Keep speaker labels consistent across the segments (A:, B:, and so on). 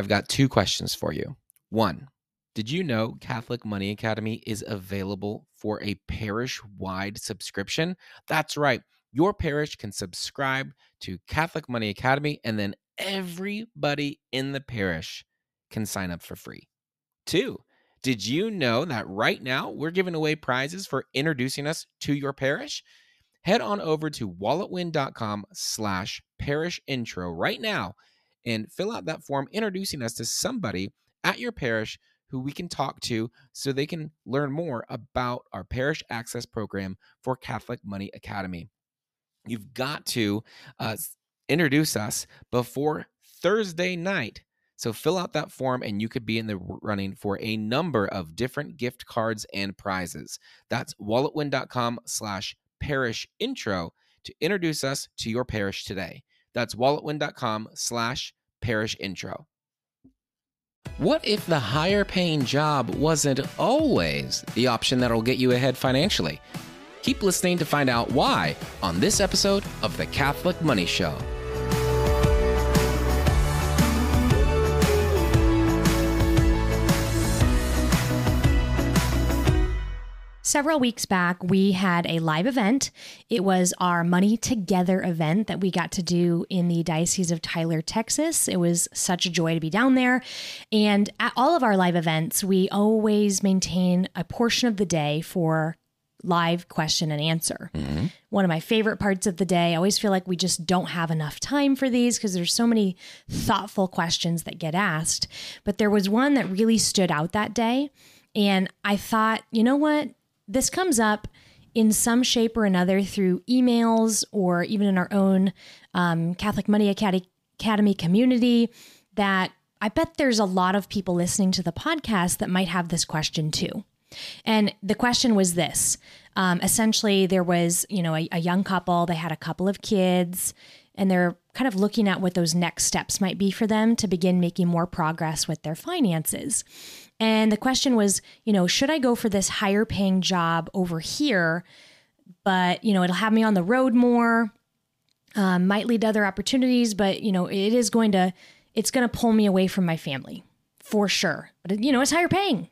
A: I've got two questions for you. One, did you know Catholic Money Academy is available for a parish wide subscription? That's right. Your parish can subscribe to Catholic Money Academy, and then everybody in the parish can sign up for free. Two, did you know that right now we're giving away prizes for introducing us to your parish? Head on over to walletwin.com slash parish intro right now and fill out that form introducing us to somebody at your parish who we can talk to so they can learn more about our parish access program for Catholic Money Academy. You've got to uh, introduce us before Thursday night. So fill out that form and you could be in the running for a number of different gift cards and prizes. That's walletwin.com slash parish intro to introduce us to your parish today. That's walletwin.com slash parish intro. What if the higher paying job wasn't always the option that'll get you ahead financially? Keep listening to find out why on this episode of The Catholic Money Show.
B: Several weeks back, we had a live event. It was our Money Together event that we got to do in the Diocese of Tyler, Texas. It was such a joy to be down there. And at all of our live events, we always maintain a portion of the day for live question and answer. Mm-hmm. One of my favorite parts of the day. I always feel like we just don't have enough time for these because there's so many thoughtful questions that get asked. But there was one that really stood out that day. And I thought, you know what? This comes up in some shape or another through emails or even in our own um, Catholic Money Academy community that I bet there's a lot of people listening to the podcast that might have this question too. And the question was this um, essentially, there was, you know, a, a young couple, they had a couple of kids, and they're kind of looking at what those next steps might be for them to begin making more progress with their finances. And the question was, you know, should I go for this higher paying job over here? But, you know, it'll have me on the road more, um, might lead to other opportunities, but, you know, it is going to, it's going to pull me away from my family for sure. But, you know, it's higher paying.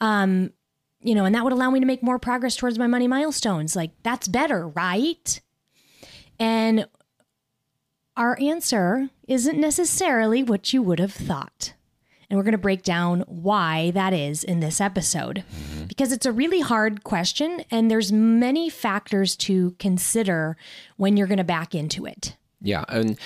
B: Um, you know, and that would allow me to make more progress towards my money milestones. Like, that's better, right? And our answer isn't necessarily what you would have thought. And we're going to break down why that is in this episode mm-hmm. because it's a really hard question and there's many factors to consider when you're going to back into it.
A: Yeah, and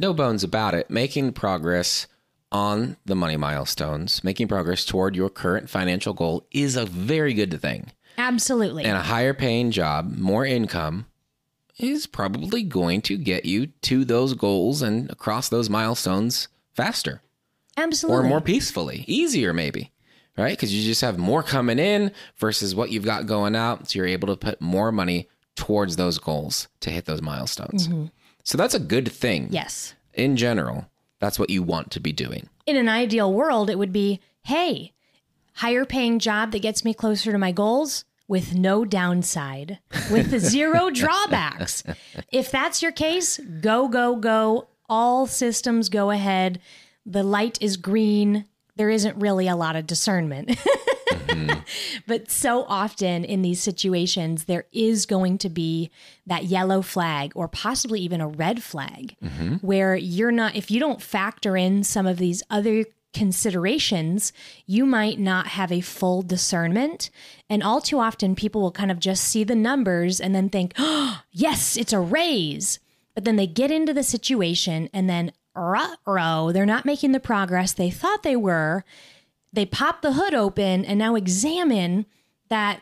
A: no bones about it, making progress on the money milestones, making progress toward your current financial goal is a very good thing.
B: Absolutely.
A: And a higher paying job, more income is probably going to get you to those goals and across those milestones faster.
B: Absolutely.
A: Or more peacefully, easier maybe, right? Because you just have more coming in versus what you've got going out. So you're able to put more money towards those goals to hit those milestones. Mm-hmm. So that's a good thing.
B: Yes.
A: In general, that's what you want to be doing.
B: In an ideal world, it would be hey, higher paying job that gets me closer to my goals with no downside, with zero drawbacks. If that's your case, go, go, go. All systems go ahead the light is green. There isn't really a lot of discernment. mm-hmm. But so often in these situations, there is going to be that yellow flag or possibly even a red flag mm-hmm. where you're not, if you don't factor in some of these other considerations, you might not have a full discernment. And all too often, people will kind of just see the numbers and then think, oh, yes, it's a raise. But then they get into the situation and then ruh they're not making the progress they thought they were. They pop the hood open and now examine that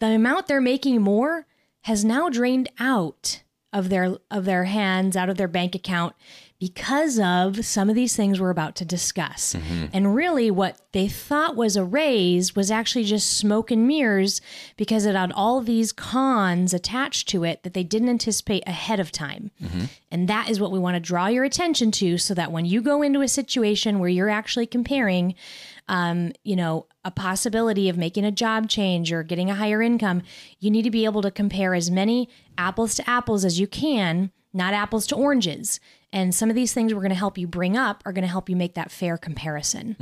B: the amount they're making more has now drained out of their of their hands, out of their bank account because of some of these things we're about to discuss. Mm-hmm. And really, what they thought was a raise was actually just smoke and mirrors because it had all these cons attached to it that they didn't anticipate ahead of time. Mm-hmm. And that is what we want to draw your attention to so that when you go into a situation where you're actually comparing, um, you know, a possibility of making a job change or getting a higher income, you need to be able to compare as many apples to apples as you can not apples to oranges. And some of these things we're going to help you bring up are going to help you make that fair comparison.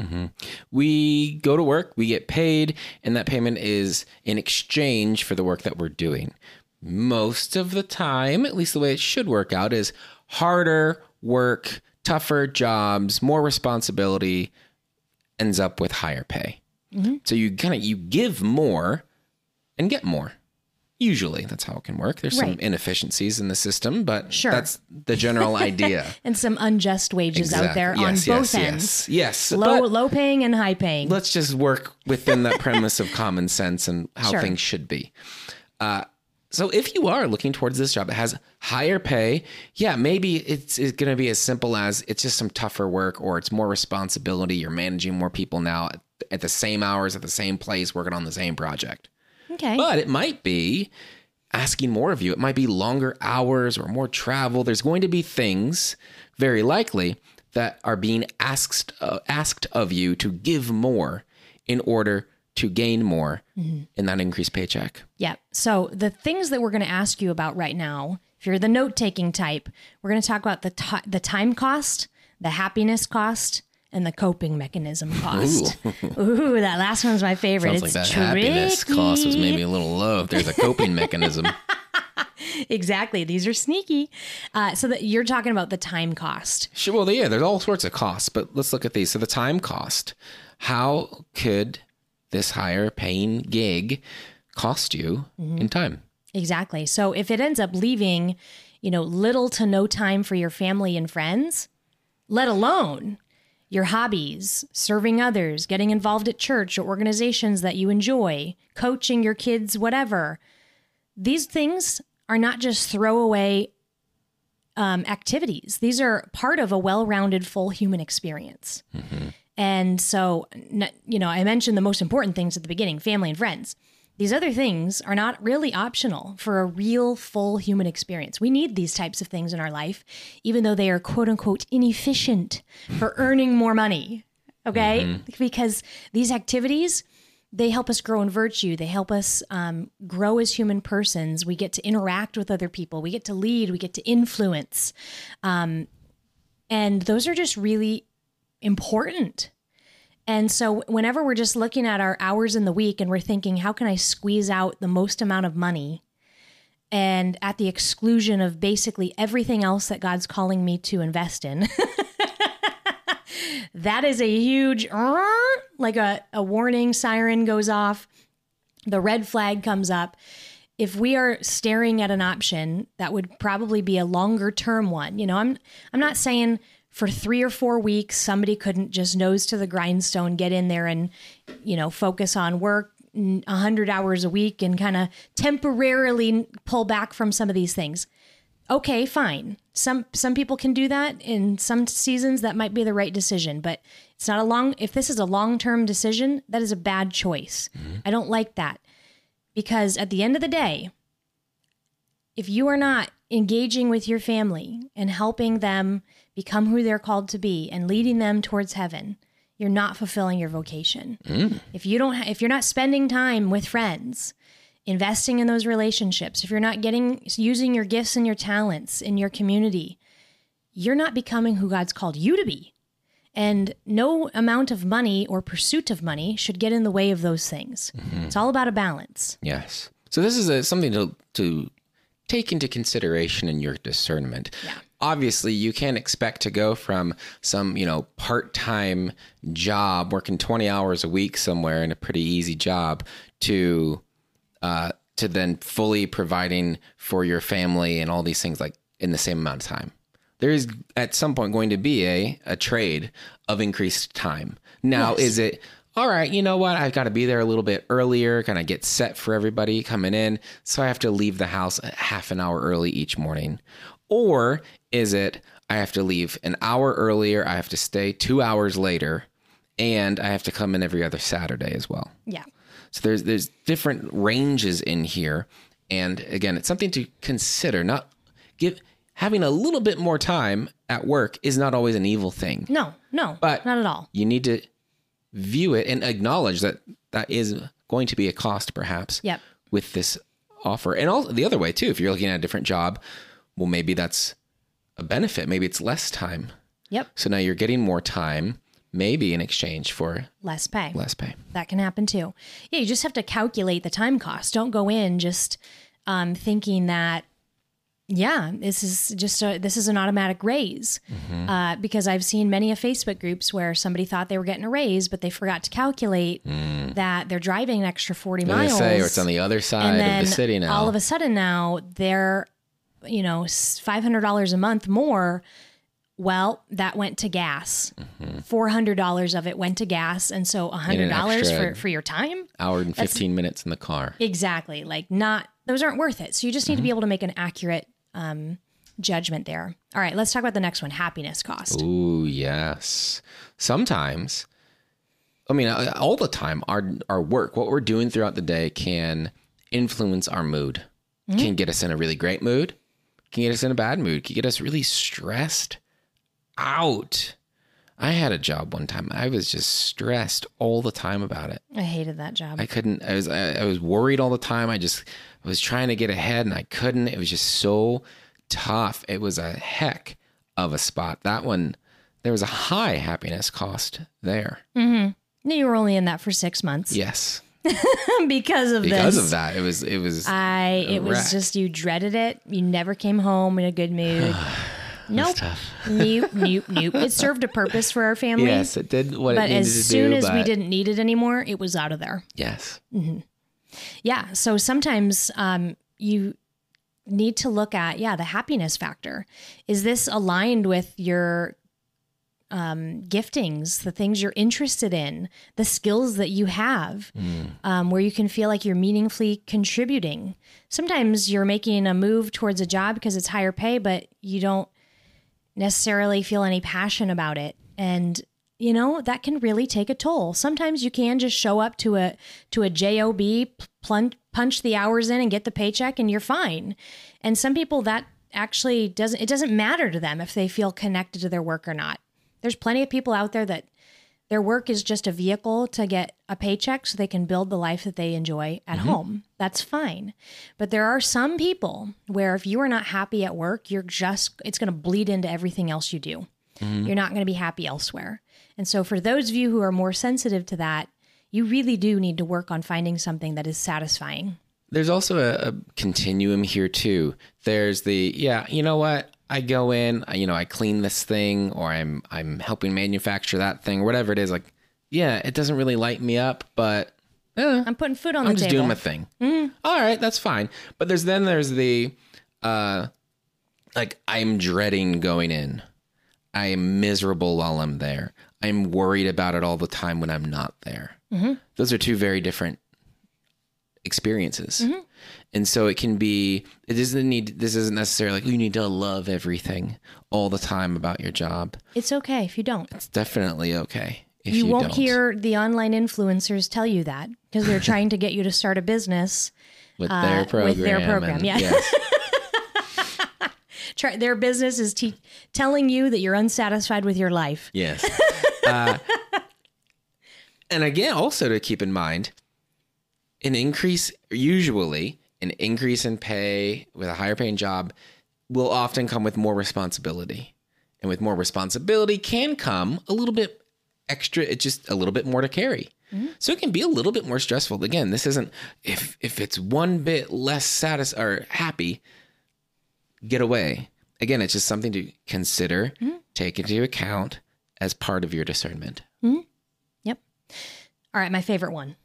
A: we go to work, we get paid, and that payment is in exchange for the work that we're doing. Most of the time, at least the way it should work out, is harder work, tougher jobs, more responsibility ends up with higher pay. So you kind of you give more and get more. Usually, that's how it can work. There's some inefficiencies in the system, but
B: Sure.
A: that's the general idea.
B: And some unjust wages out there
A: Exactly.
B: on
A: yes,
B: both
A: yes,
B: ends.
A: Yes, yes.
B: Low,
A: But-
B: low paying and high paying.
A: let's just work within that premise of common sense and how
B: Sure.
A: things should be. Uh, so if you are looking towards this job that has higher pay, yeah, maybe it's, it's going to be as simple as it's just some tougher work or it's more responsibility. You're managing more people now at, at the same hours at the same place, working on the same project.
B: okay.
A: But it might be asking more of you. It might be longer hours or more travel. There's going to be things, very likely, that are being asked uh, asked of you to give more in order to gain more in that increased paycheck.
B: Yeah. So the things that we're going to ask you about right now, if you're the note taking type, we're going to talk about the ti the time cost, the happiness cost, and the coping mechanism cost. Ooh, that last one's my favorite.
A: Sounds like
B: it's
A: that happiness
B: tricky.
A: cost was maybe a little low if there's a coping mechanism.
B: exactly. These are sneaky. Uh, so that you're talking about the time cost.
A: Sure, well, yeah, there's all sorts of costs, but let's look at these. So the time cost. How could this higher paying gig cost you in time?
B: Exactly. So if it ends up leaving, you know, little to no time for your family and friends, let alone your hobbies, serving others, getting involved at church or organizations that you enjoy, coaching your kids, whatever. These things are not just throwaway um, activities. These are part of a well-rounded, full human experience. And so, you know, I mentioned the most important things at the beginning: family and friends. These other things are not really optional for a real full human experience. We need these types of things in our life, even though they are quote unquote inefficient for earning more money. Okay. Because these activities, they help us grow in virtue. They help us um, grow as human persons. We get to interact with other people. We get to lead. We get to influence. Um, and those are just really important. And so, whenever we're just looking at our hours in the week and we're thinking, how can I squeeze out the most amount of money and at the exclusion of basically everything else that God's calling me to invest in? that is a huge, like a, a warning siren goes off, the red flag comes up. If we are staring at an option, that would probably be a longer term one. You know, I'm I'm not saying for three or four weeks somebody couldn't just nose to the grindstone, get in there and, you know, focus on work a hundred hours a week and kind of temporarily pull back from some of these things. Okay, fine. Some some people can do that in some seasons that might be the right decision, but it's not a long if this is a long-term decision, that is a bad choice. Mm-hmm. I don't like that. Because at the end of the day, if you are not engaging with your family and helping them become who they're called to be and leading them towards heaven, you're not fulfilling your vocation. Mm. If you don't ha- if you're not spending time with friends, investing in those relationships, if you're not getting using your gifts and your talents in your community, you're not becoming who God's called you to be. And no amount of money or pursuit of money should get in the way of those things. Mm-hmm. It's all about a balance.
A: Yes. So this is a, something to to take into consideration in your discernment.
B: Yeah.
A: Obviously, you can't expect to go from some, you know, part-time job working 20 hours a week somewhere in a pretty easy job to uh to then fully providing for your family and all these things like in the same amount of time. There is at some point going to be a a trade of increased time. Now,
B: Yes.
A: is it all right, you know what? I've got to be there a little bit earlier, kind of get set for everybody coming in. So I have to leave the house a half an hour early each morning. Or is it I have to leave an hour earlier, I have to stay two hours later, and I have to come in every other Saturday as well?
B: Yeah.
A: So there's there's different ranges in here, and again, it's something to consider. Not give having a little bit more time at work is not always an evil thing.
B: No, no,
A: But-
B: not at all.
A: You need to view it and acknowledge that that is going to be a cost, perhaps.
B: Yep.
A: With this offer, and also the other way too, if you're looking at a different job, well, maybe that's a benefit. Maybe it's less time.
B: Yep.
A: So now you're getting more time, maybe in exchange for
B: Less pay.
A: less pay.
B: That can happen too. Yeah, you just have to calculate the time cost. Don't go in just um, thinking that, yeah, this is just a, this is an automatic raise.
A: Mm-hmm.
B: Uh, because I've seen many of Facebook groups where somebody thought they were getting a raise, but they forgot to calculate that they're driving an extra forty
A: They
B: miles.
A: say, or it's on the otother side of the city now.
B: all of a sudden now they're, you know, five hundred dollars a month more. Well, that went to gas. hundred dollars of it went to gas, and so hundred dollars for for your time.
A: Hour and 15 minutes in the car.
B: Exactly. Like not those aren't worth it. So you just need to be able to make an accurate um, judgment there. All right, let's talk about the next one: happiness cost.
A: Ooh, yes. Sometimes, I mean, uh, all the time, our our work, what we're doing throughout the day, can influence our mood. Can get us in a really great mood. Can get us in a bad mood. Can get us really stressed out. I had a job one time. I was just stressed all the time about it.
B: I hated that job.
A: I couldn't. I was. I, I was worried all the time. I just. I was trying to get ahead, and I couldn't. It was just so tough. It was a heck of a spot. That one. There was a high happiness cost there. Mm-hmm.
B: you were only in that for six months
A: Yes,
B: because of
A: because
B: this.
A: of that, it was. It was.
B: I it was just you dreaded it. You never came home in a good mood. nope. nope, nope, nope. It served a purpose for our family.
A: yes, it did what it
B: But
A: needed
B: as
A: to
B: soon
A: do.
B: as we didn't need it anymore, it was out of there.
A: yes,
B: Yeah. So sometimes um, you need to look at, yeah, the happiness factor. Is this aligned with your um, giftings, the things you're interested in, the skills that you have, um, where you can feel like you're meaningfully contributing? Sometimes you're making a move towards a job because it's higher pay, but you don't necessarily feel any passion about it. And you know that can really take a toll. Sometimes you can just show up to a to a job, plunge, punch the hours in, and get the paycheck, and you're fine. And some people that actually doesn't it doesn't matter to them if they feel connected to their work or not. There's plenty of people out there that their work is just a vehicle to get a paycheck so they can build the life that they enjoy at mm-hmm. home. That's fine. But there are some people where if you are not happy at work, you're just it's going to bleed into everything else you do. Mm-hmm. You're not going to be happy elsewhere. And so for those of you who are more sensitive to that, you really do need to work on finding something that is satisfying.
A: There's also a, a continuum here too. There's the yeah, you know what? I go in, I, you know, I clean this thing, or I'm I'm helping manufacture that thing, or whatever it is. Like, yeah, it doesn't really light me up, but eh,
B: I'm putting food on the table.
A: I'm just doing my thing. All right, that's fine. But there's then there's the, uh, like I'm dreading going in. I am miserable while I'm there. I'm worried about it all the time when I'm not there. Those are two very different experiences. And so it can be it doesn't need this isn't necessarily like you need to love everything all the time about your job.
B: it's okay if you don't.
A: It's definitely okay if
B: You,
A: you,
B: won't
A: don't.
B: hear the online influencers tell you that because they're trying to get you to start a business.
A: with
B: uh,
A: their
B: with
A: program.
B: their program,
A: and-
B: yeah.
A: yes.
B: Try, their business is te- telling you that you're unsatisfied with your life.
A: Yes. uh, and again, also to keep in mind, an increase, usually, an increase in pay with a higher paying job will often come with more responsibility. And with more responsibility can come a little bit extra, it's just a little bit more to carry. Mm-hmm. So it can be a little bit more stressful. Again, this isn't if if it's one bit less satis or happy, get away. Again, it's just something to consider, mm-hmm. take into account as part of your discernment. Mm-hmm.
B: Yep. All right, my favorite one.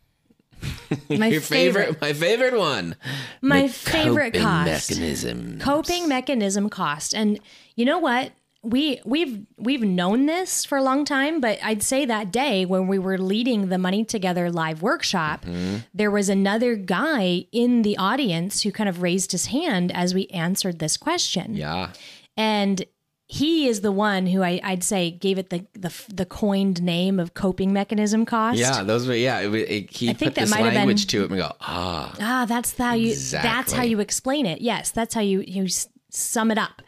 B: My
A: your favorite,
B: favorite,
A: my favorite one.
B: my favorite
A: coping
B: cost.
A: mechanism.
B: coping mechanism cost. And you know what? We we've we've known this for a long time, but I'd say that day when we were leading the Money Together live workshop, mm-hmm. there was another guy in the audience who kind of raised his hand as we answered this question.
A: Yeah.
B: And he is the one who I, I'd say gave it the, the the coined name of coping mechanism cost.
A: Yeah, those were yeah. It, it, he
B: I think
A: put
B: that
A: this
B: have been-
A: language to it and we go ah.
B: Ah, that's how you. That's how you explain it. Yes, that's how you you sum it up.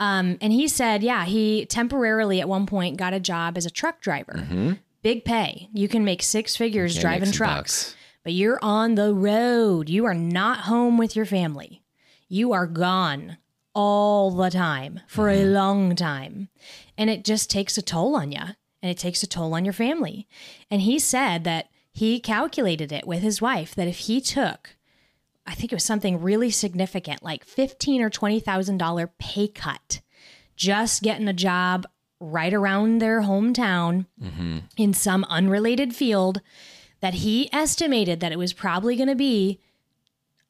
B: Um, and he said, yeah, he temporarily at one point got a job as a truck driver. Big pay. You can make six figures driving trucks,
A: bucks.
B: but you're on the road. You are not home with your family. You are gone all the time for a mm-hmm. long time. And it just takes a toll on you and it takes a toll on your family. And he said that he calculated it with his wife that if he took, I think it was something really significant, like fifteen or twenty thousand dollar pay cut, just getting a job right around their hometown mm-hmm. in some unrelated field, that he estimated that it was probably going to be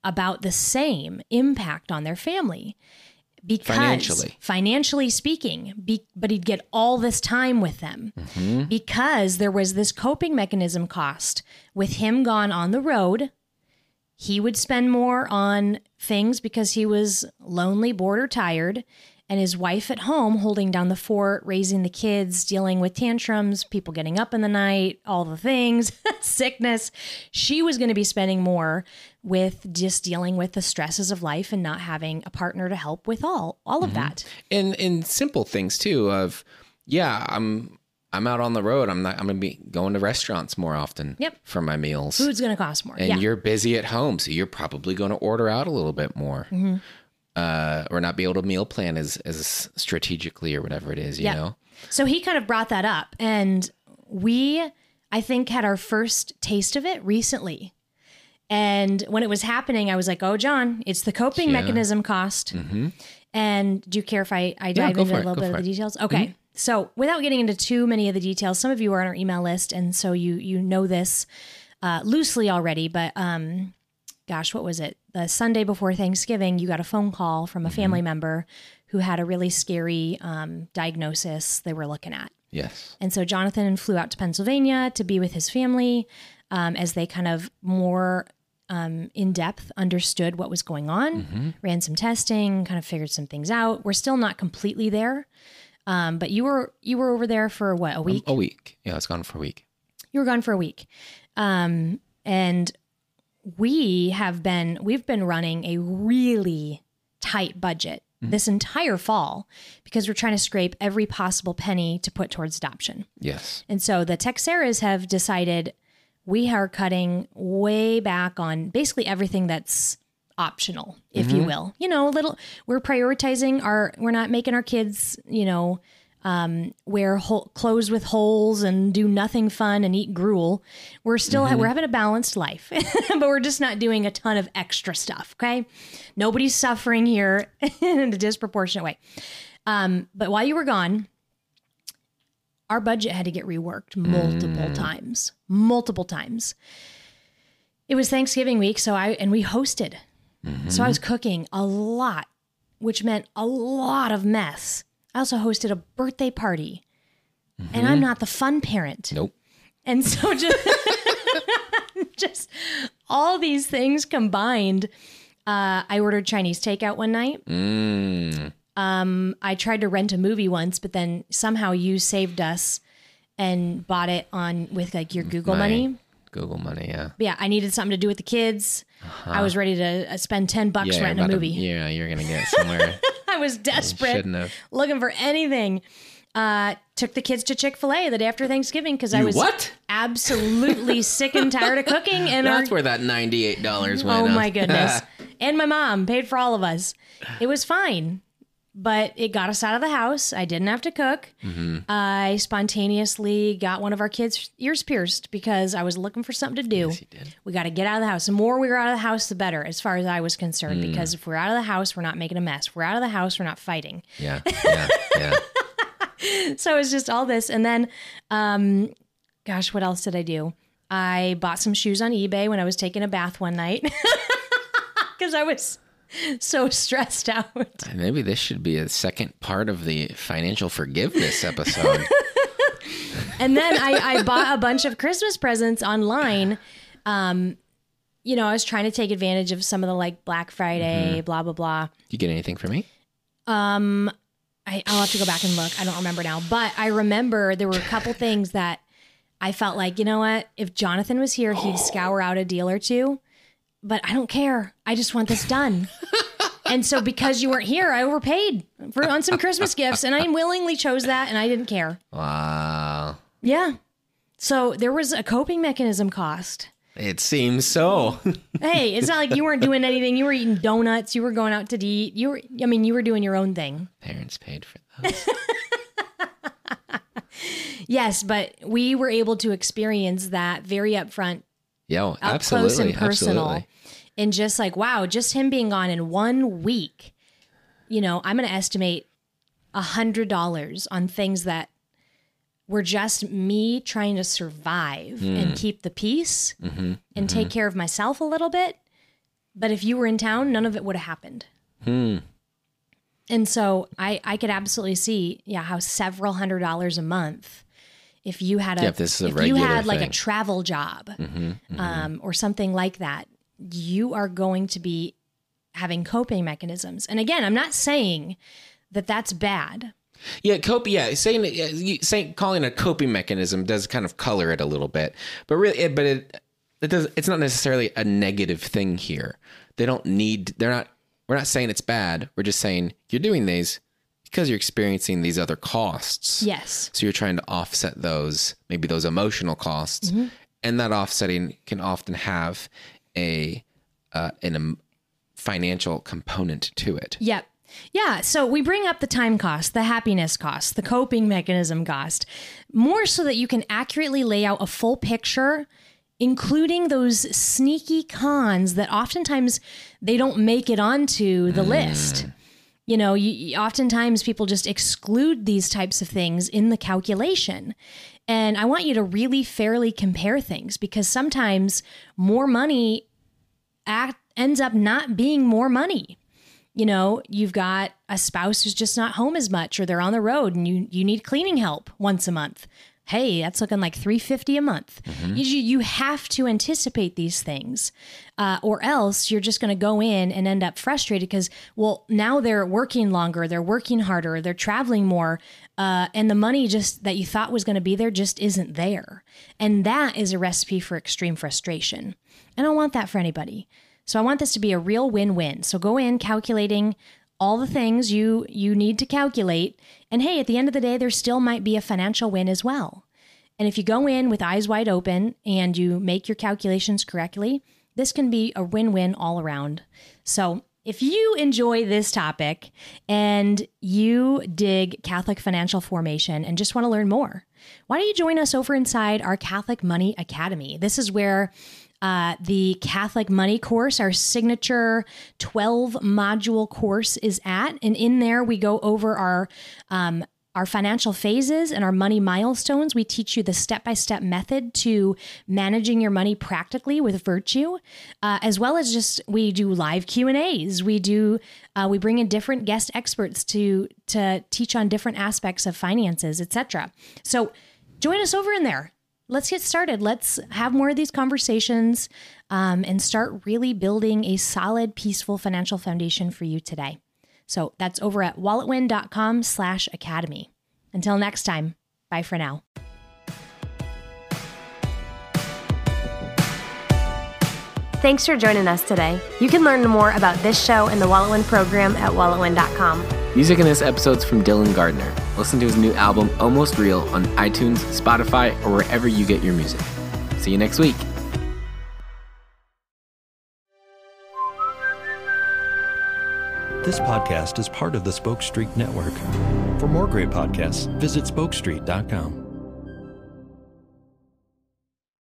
B: about the same impact on their family because
A: Financially.
B: financially speaking be, but he'd get all this time with them. Mm-hmm. Because there was this coping mechanism cost with him gone on the road he would spend more on things because he was lonely bored or tired and his wife at home holding down the fort raising the kids dealing with tantrums people getting up in the night all the things sickness. She was going to be spending more with just dealing with the stresses of life and not having a partner to help with all all of that
A: and and simple things too of yeah i'm i'm out on the road i'm not i'm gonna be going to restaurants more often
B: Yep.
A: for my meals
B: food's going to cost more
A: and
B: yeah
A: you're busy at home so you're probably going to order out a little bit more
B: Mm-hmm.
A: uh, or not be able to meal plan as as strategically or whatever it is you
B: Yeah.
A: know
B: So he kind of brought that up. And we, I think, had our first taste of it recently. And when it was happening, I was like, oh, John, it's the coping
A: Yeah.
B: mechanism cost. And do you care if I, I dive
A: go
B: into a little bit of the details? Okay. So without getting into too many of the details, some of you are on our email list. And so you, you know this uh, loosely already. But um, gosh, what was it? The Sunday before Thanksgiving, you got a phone call from a family member who had a really scary um, diagnosis they were looking at.
A: yes
B: And so Jonathan flew out to Pennsylvania to be with his family um, as they kind of more um, in depth understood what was going on, ran some testing, kind of figured some things out. We're still not completely there. Um, but you were you were over there for what a week?
A: a week yeah i was gone for a week
B: you were gone for a week um, and we have been we've been running a really tight budget this entire fall because we're trying to scrape every possible penny to put towards adoption
A: yes
B: and so the Teixeiras have decided we are cutting way back on basically everything that's optional if you will you know a little we're prioritizing our we're not making our kids you know um, wear hole, clothes with holes and do nothing fun and eat gruel. We're still we're having a balanced life, but we're just not doing a ton of extra stuff. Okay, nobody's suffering here in a disproportionate way. Um, but while you were gone, our budget had to get reworked multiple times, multiple times. It was Thanksgiving week, so I and we hosted. So I was cooking a lot, which meant a lot of mess. I also hosted a birthday party. And I'm not the fun parent.
A: nope
B: And so just just all these things combined, uh, I ordered Chinese takeout one night.
A: mm.
B: Um, I tried to rent a movie once, but then somehow you saved us and bought it on with like your Google
A: My
B: money.
A: google money yeah
B: But yeah, I needed something to do with the kids. I was ready to uh, spend ten bucks
A: yeah,
B: renting a
A: about to-
B: movie.
A: yeah you're gonna get somewhere
B: I was desperate,
A: have
B: looking for anything. Uh, took the kids to Chick Fil A the day after Thanksgiving because I was
A: what?
B: absolutely sick and tired of cooking. And our
A: that's where that $98 went
B: Oh
A: up.
B: my goodness. and my mom paid for all of us. It was fine, but it got us out of the house. I didn't have to cook.
A: Mm-hmm.
B: I spontaneously got one of our kids' ears pierced because I was looking for something to do.
A: did.
B: We got to get out of the house. The more we were out of the house, the better, as far as I was concerned.
A: Mm.
B: Because if we're out of the house, we're not making a mess. If we're out of the house, we're not fighting.
A: yeah yeah yeah
B: so it was just all this. And then, um, gosh, what else did I do? I bought some shoes on eBay when I was taking a bath one night because I was so stressed out.
A: Maybe this should be a second part of the financial forgiveness episode.
B: And then I, I bought a bunch of Christmas presents online. Um, you know, I was trying to take advantage of some of the like Black Friday, blah, blah, blah.
A: you get anything for me?
B: Um, I, I'll have to go back and look. I don't remember now, but I remember there were a couple things that I felt like, you know what? If Jonathan was here, he'd scour out a deal or two. But I don't care. I just want this done. and so because you weren't here, I overpaid for on some Christmas gifts, and I willingly chose that, and I didn't care.
A: Wow.
B: Yeah. So there was a coping mechanism cost.
A: It seems so.
B: hey, it's not like you weren't doing anything. You were eating donuts. You were going out to eat. You were, I mean, you were doing your own thing.
A: Parents paid for those.
B: Yes, but we were able to experience that very upfront,
A: Yo,
B: up
A: absolutely.
B: close and personal.
A: Absolutely.
B: And just like, wow, just him being gone in one week, you know, I'm going to estimate a hundred dollars on things that were just me trying to survive
A: Hmm.
B: and keep the peace
A: Mm-hmm.
B: and take care of myself a little bit. But if you were in town, none of it would have happened.
A: Hmm.
B: And so I, I could absolutely see, yeah, how several hundred dollars a month, if you had a,
A: Yeah, if this is a
B: if you had like a
A: thing. Mm-hmm,
B: travel job, um, or something like that, you are going to be having coping mechanisms. And again, I'm not saying that that's bad.
A: Yeah, cope. Yeah, saying saying calling a coping mechanism does kind of color it a little bit, but really, it, but it it does. It's not necessarily a negative thing here. They don't need. They're not. We're not saying it's bad. We're just saying you're doing these because you're experiencing these other costs.
B: Yes.
A: So you're trying to offset those, maybe those emotional costs, and that offsetting can often have a uh, an um, financial component to it.
B: Yep. Yeah. So we bring up the time cost, the happiness cost, the coping mechanism cost, more so that you can accurately lay out a full picture, including those sneaky cons that oftentimes they don't make it onto the list. You know, you, oftentimes people just exclude these types of things in the calculation. And I want you to really fairly compare things because sometimes more money act, ends up not being more money you know you've got a spouse who's just not home as much or they're on the road and you you need cleaning help once a month hey that's looking like 350 a month. You, you have to anticipate these things uh, or else you're just going to go in and end up frustrated because well now they're working longer they're working harder they're traveling more uh, and the money just that you thought was going to be there just isn't there. And that is a recipe for extreme frustration. I don't want that for anybody. So I want this to be a real win-win. So go in calculating all the things you you need to calculate and hey, at the end of the day there still might be a financial win as well. And if you go in with eyes wide open and you make your calculations correctly, this can be a win-win all around. So if you enjoy this topic and you dig Catholic financial formation and just want to learn more, why don't you join us over inside our Catholic Money Academy? This is where uh, the Catholic Money course, our signature 12 module course, is at. And in there, we go over our um, our financial phases and our money milestones. We teach you the step by step method to managing your money practically with virtue, uh, as well as just we do live Q and A's. We do uh, we bring in different guest experts to to teach on different aspects of finances, etc. So join us over in there let's get started. Let's have more of these conversations um, and start really building a solid, peaceful financial foundation for you today. So that's over at walletwin.com slash academy. Until next time, bye for now.
C: Thanks for joining us today. You can learn more about this show and the WalletWin program at walletwin.com.
A: Music in this episode is from Dylan Gardner. Listen to his new album, Almost Real, on iTunes, Spotify, or wherever you get your music. See you next week.
D: This podcast is part of the Spoke Street Network. For more great podcasts, visit spokestreet.com.